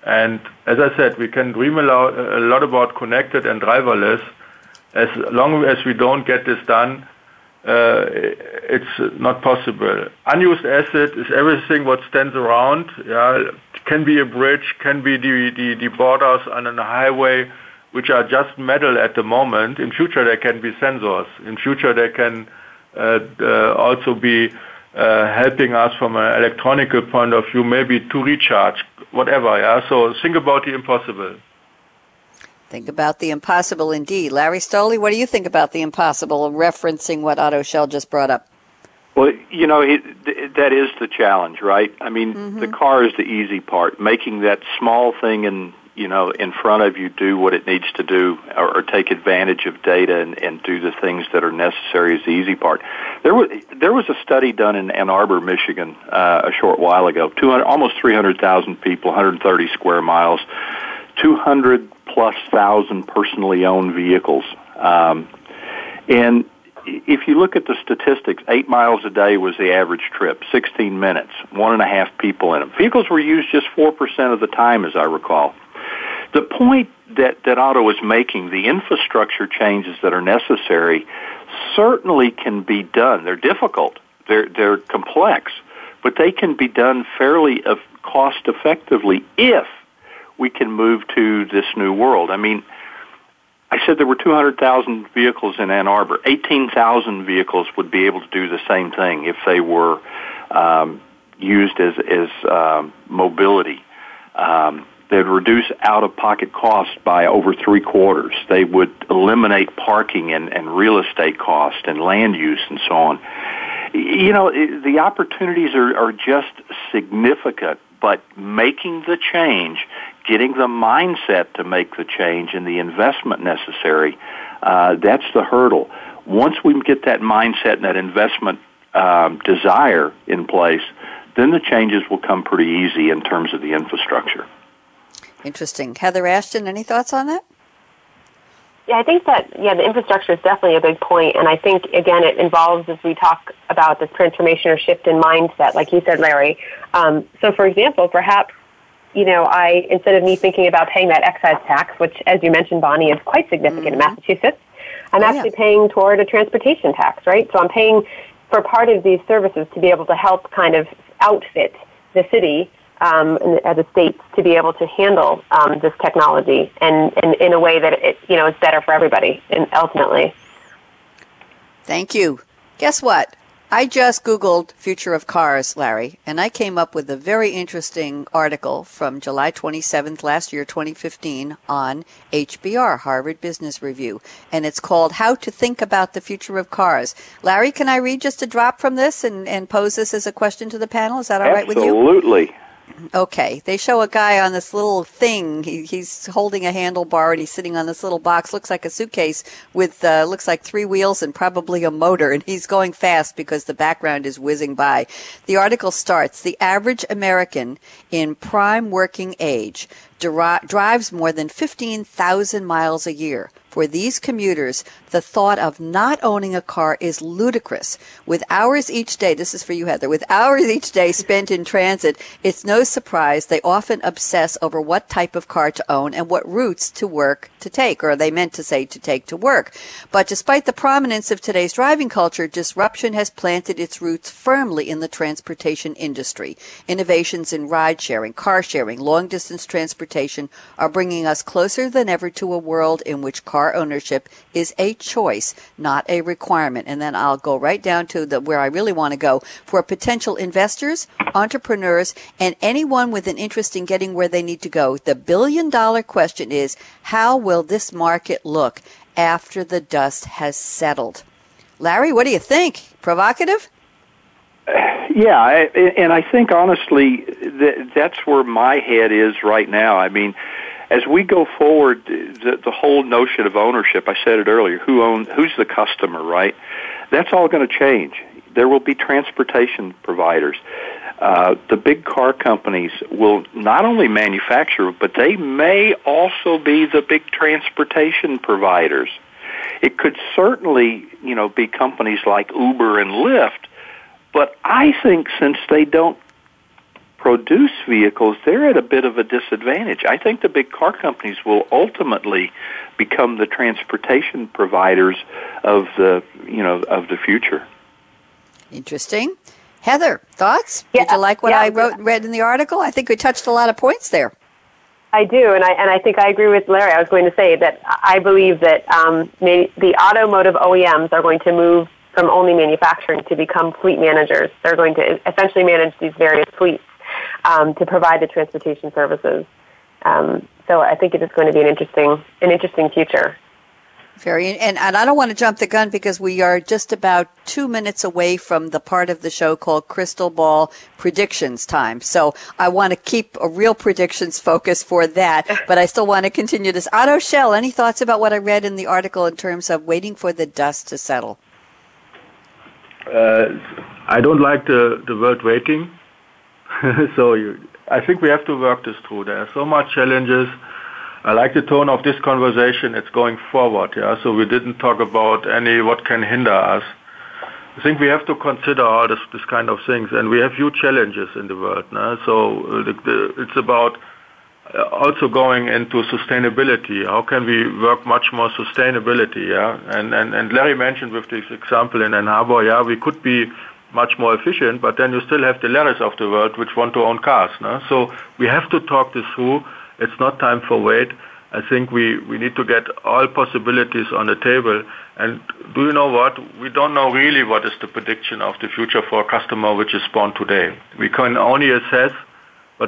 E: And as I said, we can dream a lot about connected and driverless. As long as we don't get this done, uh, it's not possible. Unused asset is everything what stands around. Yeah, can be a bridge, can be the, the, the borders on a highway, which are just metal at the moment. In future, there can be sensors. In future, there can also be uh, helping us from an electronic point of view, maybe to recharge, whatever. Yeah. So think about the impossible.
B: Think about the impossible indeed. Larry Stolle, what do you think about the impossible, referencing what Otto Schell just brought up?
C: Well, you know, it, that is the challenge, right? I mean, mm-hmm. the car is the easy part. Making that small thing in, you know, in front of you do what it needs to do or, or take advantage of data and, and do the things that are necessary is the easy part. There was, there was a study done in Ann Arbor, Michigan, uh, a short while ago. 200, almost 300,000 people, 130 square miles, 200 plus thousand personally owned vehicles. Um, and if you look at the statistics, eight miles a day was the average trip, 16 minutes, one and a half people in them. Vehicles were used just 4% of the time, as I recall. The point that, that Otto is making, the infrastructure changes that are necessary, certainly can be done. They're difficult, they're, they're complex, but they can be done fairly cost effectively if we can move to this new world. I mean, I said there were 200,000 vehicles in Ann Arbor. 18,000 vehicles would be able to do the same thing if they were um, used as, as um, mobility. Um, they'd reduce out-of-pocket costs by over three quarters. They would eliminate parking and, and real estate costs and land use and so on. You know, the opportunities are, are just significant, but making the change getting the mindset to make the change and the investment necessary, uh, that's the hurdle. Once we get that mindset and that investment um, desire in place, then the changes will come pretty easy in terms of the infrastructure.
B: Interesting. Heather Ashton, any thoughts on that?
D: Yeah, I think that yeah, the infrastructure is definitely a big point, and I think again it involves as we talk about this transformation or shift in mindset, like you said, Larry. Um, so, for example, perhaps you know, I instead of me thinking about paying that excise tax, which, as you mentioned, Bonnie, is quite significant mm-hmm. in Massachusetts, I'm oh, actually yeah. paying toward a transportation tax, right? So I'm paying for part of these services to be able to help kind of outfit the city um, as a state to be able to handle um, this technology and, and in a way that it you know is better for everybody and ultimately.
B: Thank you. Guess what? I just Googled future of cars, Larry, and I came up with a very interesting article from July 27th last year, 2015, on HBR, Harvard Business Review. And it's called How to Think About the Future of Cars. Larry, can I read just a drop from this and, and pose this as a question to the panel? Is that all
C: right
B: with you?
C: Absolutely.
B: Okay, they show a guy on this little thing. He, he's holding a handlebar and he's sitting on this little box. Looks like a suitcase with uh, looks like three wheels and probably a motor. And he's going fast because the background is whizzing by. The article starts: The average American in prime working age dri- drives more than fifteen thousand miles a year. For these commuters, the thought of not owning a car is ludicrous. With hours each day, this is for you, Heather, with hours each day spent in transit, it's no surprise they often obsess over what type of car to own and what routes to work to take, or they meant to say to take to work. But despite the prominence of today's driving culture, disruption has planted its roots firmly in the transportation industry. Innovations in ride sharing, car sharing, long distance transportation are bringing us closer than ever to a world in which car ownership is a choice, not a requirement. And then I'll go right down to the where I really want to go for potential investors, entrepreneurs, and anyone with an interest in getting where they need to go. The billion dollar question is, how will this market look after the dust has settled? Larry, what do you think? Provocative?
C: Yeah, and I think honestly that that's where my head is right now. I mean, as we go forward, the, the whole notion of ownership, I said it earlier, who own, who's the customer, right? That's all going to change. There will be transportation providers. Uh, the big car companies will not only manufacture, but they may also be the big transportation providers. It could certainly, you know, be companies like Uber and Lyft, but I think since they don't produce vehicles, they're at a bit of a disadvantage. I think the big car companies will ultimately become the transportation providers of the, you know, of the future.
B: Interesting. Heather, thoughts?
D: Yeah,
B: Did you like what
D: yeah,
B: I wrote read in the article? I think we touched a lot of points there.
D: I do, and I and I think I agree with Larry. I was going to say that I believe that um, the automotive OEMs are going to move from only manufacturing to become fleet managers. They're going to essentially manage these various fleets um, to provide the transportation services. Um, so I think it is going to be an interesting an interesting future.
B: Very, and, and I don't want to jump the gun because we are just about two minutes away from the part of the show called Crystal Ball Predictions Time. So I want to keep a real predictions focus for that, but I still want to continue this. Otto Schell, any thoughts about what I read in the article in terms of waiting for the dust to settle?
E: Uh, I don't like the, the word waiting. so I think we have to work this through. There are so much challenges I like the tone of this conversation. It's going forward, yeah. So we didn't talk about any what can hinder us. I think we have to consider all this, kind of things, and we have huge challenges in the world. Uh, it's about Uh, also going into sustainability. How can we work much more sustainability? Yeah, and and and Larry mentioned with this example in Ann Arbor. Yeah, we could be much more efficient, but then you still have the Larrys of the world which want to own cars. No? So we have to talk this through it's not time for wait. I think we, we need to get all possibilities on the table. And do you know what? We don't know really what is the prediction of the future for a customer which is born today. We can only assess,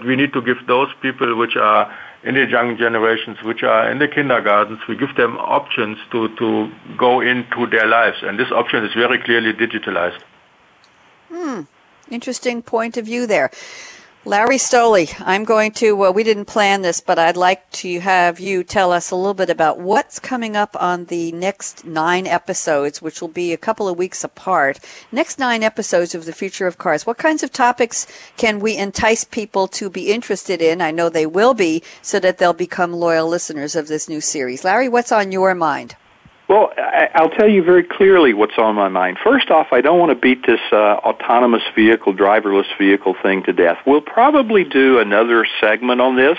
E: we need to give those people which are in the young generations, which are in the kindergartens, we give them options to, to go into their lives. And this option is very clearly digitalized.
B: Hmm. Interesting point of view there. Larry Stolle, I'm going to, well, we didn't plan this, but I'd like to have you tell us a little bit about what's coming up on the next nine episodes, which will be a couple of weeks apart. Next nine episodes of The Future of Cars. What kinds of topics can we entice people to be interested in? I know they will be, so that they'll become loyal listeners of this new series. Larry, what's on your mind?
C: Well, I'll tell you very clearly what's on my mind. First off, I don't want to beat this uh, autonomous vehicle, driverless vehicle thing to death. We'll probably do another segment on this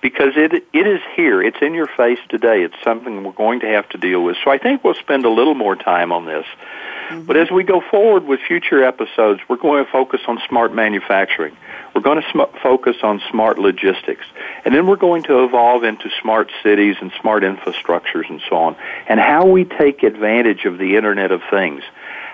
C: because it it is here. It's in your face today. It's something we're going to have to deal with. So I think we'll spend a little more time on this. Mm-hmm. But as we go forward with future episodes, we're going to focus on smart manufacturing. We're going to sm- focus on smart logistics. And then we're going to evolve into smart cities and smart infrastructures and so on. And how we take advantage of the Internet of Things.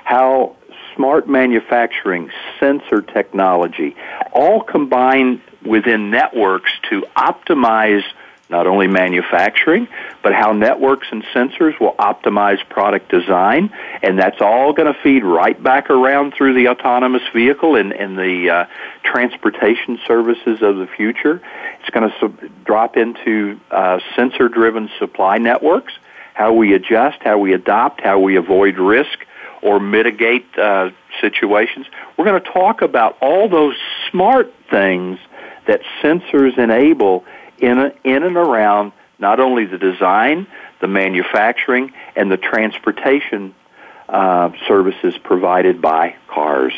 C: How smart manufacturing, sensor technology, all combine within networks to optimize not only manufacturing, but how networks and sensors will optimize product design, and that's all going to feed right back around through the autonomous vehicle and, and the uh, transportation services of the future. It's going to sub- drop into uh, sensor-driven supply networks, how we adjust, how we adopt, how we avoid risk or mitigate uh, situations. We're going to talk about all those smart things that sensors enable in, a, in and around not only the design, the manufacturing, and the transportation uh, services provided by cars.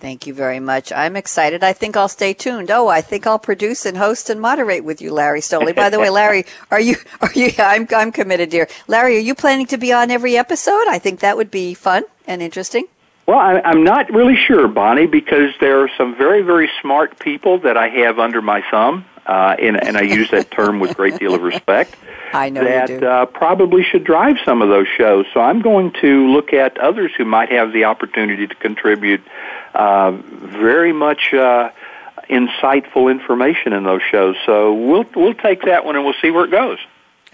B: Thank you very much. I'm excited. I think I'll stay tuned. Oh, I think I'll produce and host and moderate with you, Larry Stolle. By the way, Larry, are you, are you, I'm, I'm committed, dear. Larry, are you planning to be on every episode? I think that would be fun and interesting.
C: Well, I, I'm not really sure, Bonnie, because there are some very, very smart people that I have under my thumb uh, and, and I use that term with a great deal of respect.
B: I know
C: that uh, probably should drive some of those shows. So I'm going to look at others who might have the opportunity to contribute uh, very much uh, insightful information in those shows. So we'll we'll take that one and we'll see where it goes.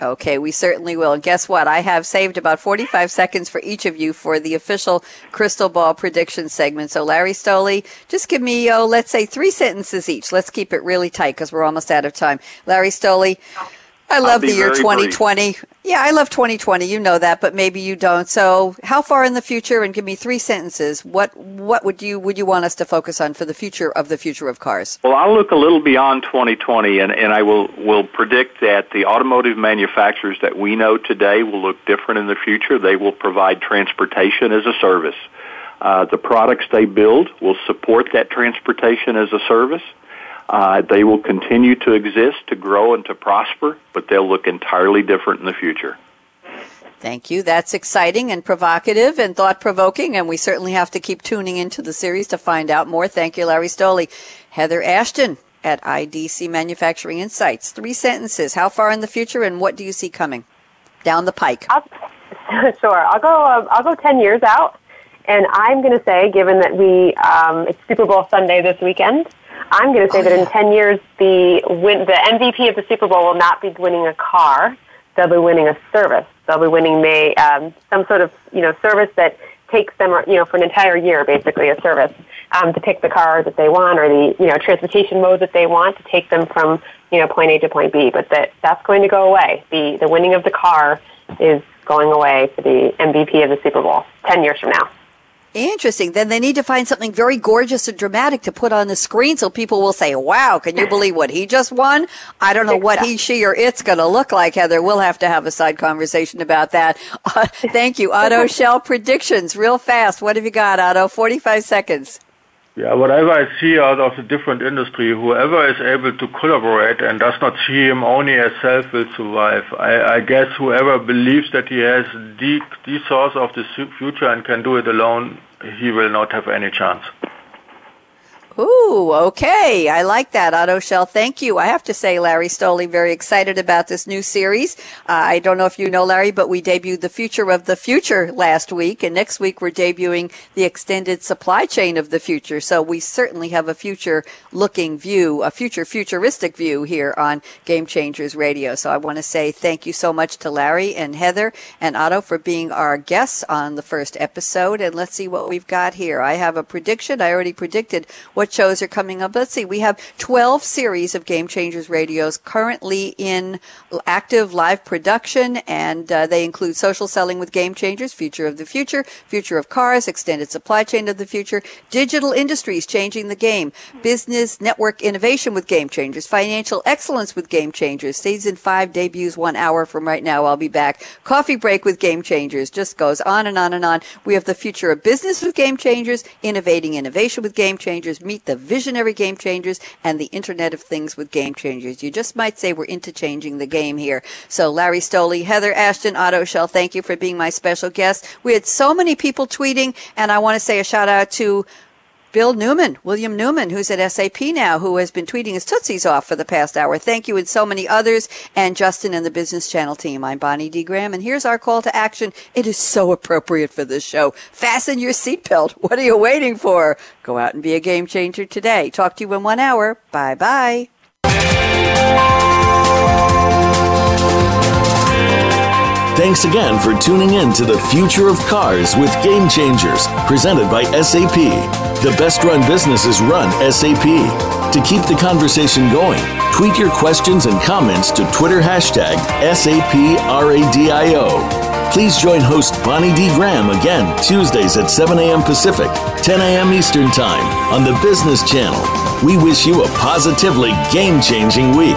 B: Okay, we certainly will. And guess what? I have saved about 45 seconds for each of you for the official crystal ball prediction segment. So, Larry Stolle, just give me, oh, let's say three sentences each. Let's keep it really tight because we're almost out of time. Larry Stolle, I love the year 2020. Brief. Yeah, I love 2020. You know that, but maybe you don't. So, how far in the future? And give me three sentences. What what would you would you want us to focus on for the future of the future of cars?
C: Well, I'll look a little beyond 2020, and, and I will will predict that the automotive manufacturers that we know today will look different in the future. They will provide transportation as a service. Uh, the products they build will support that transportation as a service. Uh, they will continue to exist, to grow, and to prosper, but they'll look entirely different in the future.
B: Thank you. That's exciting and provocative and thought provoking, and we certainly have to keep tuning into the series to find out more. Thank you, Larry Stolle. Heather Ashton at IDC Manufacturing Insights. Three sentences. How far in the future, and what do you see coming down the pike?
D: I'll, sure. I'll go. Uh, I'll go ten years out, and I'm going to say, given that we um, it's Super Bowl Sunday this weekend, I'm going to say oh, that yeah. in 10 years, the win, the MVP of the Super Bowl will not be winning a car; they'll be winning a service. They'll be winning may, um, some sort of you know service that takes them you know for an entire year, basically a service um, to pick the car that they want or the you know transportation mode that they want to take them from you know point A to point B. But that that's going to go away. The the winning of the car is going away for the MVP of the Super Bowl ten years from now.
B: Interesting. Then they need to find something very gorgeous and dramatic to put on the screen so people will say, wow, can you believe what he just won? I don't know what he, she, or it's going to look like, Heather. We'll have to have a side conversation about that. Uh, thank you. Otto Schell predictions real fast. What have you got, Otto? 45 seconds.
E: Yeah, whatever I see out of the different industry, whoever is able to collaborate and does not see him only as self will survive. I, I guess whoever believes that he has the, the source of the future and can do it alone, he will not have any chance.
B: Ooh, okay. I like that, Otto Schell. Thank you. I have to say, Larry Stolle, very excited about this new series. Uh, I don't know if you know, Larry, but we debuted The Future of the Future last week, and next week we're debuting The Extended Supply Chain of the Future. So we certainly have a future looking view, a future futuristic view here on Game Changers Radio. So I want to say thank you so much to Larry and Heather and Otto for being our guests on the first episode. And let's see what we've got here. I have a prediction. I already predicted what what shows are coming up. Let's see. We have 12 series of Game Changers radios currently in active live production, and uh, they include Social Selling with Game Changers, Future of the Future, Future of Cars, Extended Supply Chain of the Future, Digital Industries Changing the Game, Business Network Innovation with Game Changers, Financial Excellence with Game Changers. Season 5 debuts one hour from right now. I'll be back. Coffee Break with Game Changers. Just goes on and on and on. We have the Future of Business with Game Changers, Innovating Innovation with Game Changers, meet the visionary game changers and the Internet of Things with game changers. You just might say we're into changing the game here. So Larry Stolle, Heather Ashton, Otto Schell, thank you for being my special guest. We had so many people tweeting, and I want to say a shout out to Bill Newman, William Newman, who's at SAP now, who has been tweeting his tootsies off for the past hour. Thank you and so many others, and Justin and the Business Channel team. I'm Bonnie D. Graham, and here's our call to action. It is so appropriate for this show. Fasten your seatbelt. What are you waiting for? Go out and be a game changer today. Talk to you in one hour. Bye bye.
A: Thanks again for tuning in to the Future of Cars with Game Changers, presented by SAP. The best run businesses run SAP. To keep the conversation going, tweet your questions and comments to Twitter hashtag SAPRADIO. Please join host Bonnie D. Graham again Tuesdays at 7 a.m. Pacific, 10 a.m. Eastern Time on the Business Channel. We wish you a positively game changing week.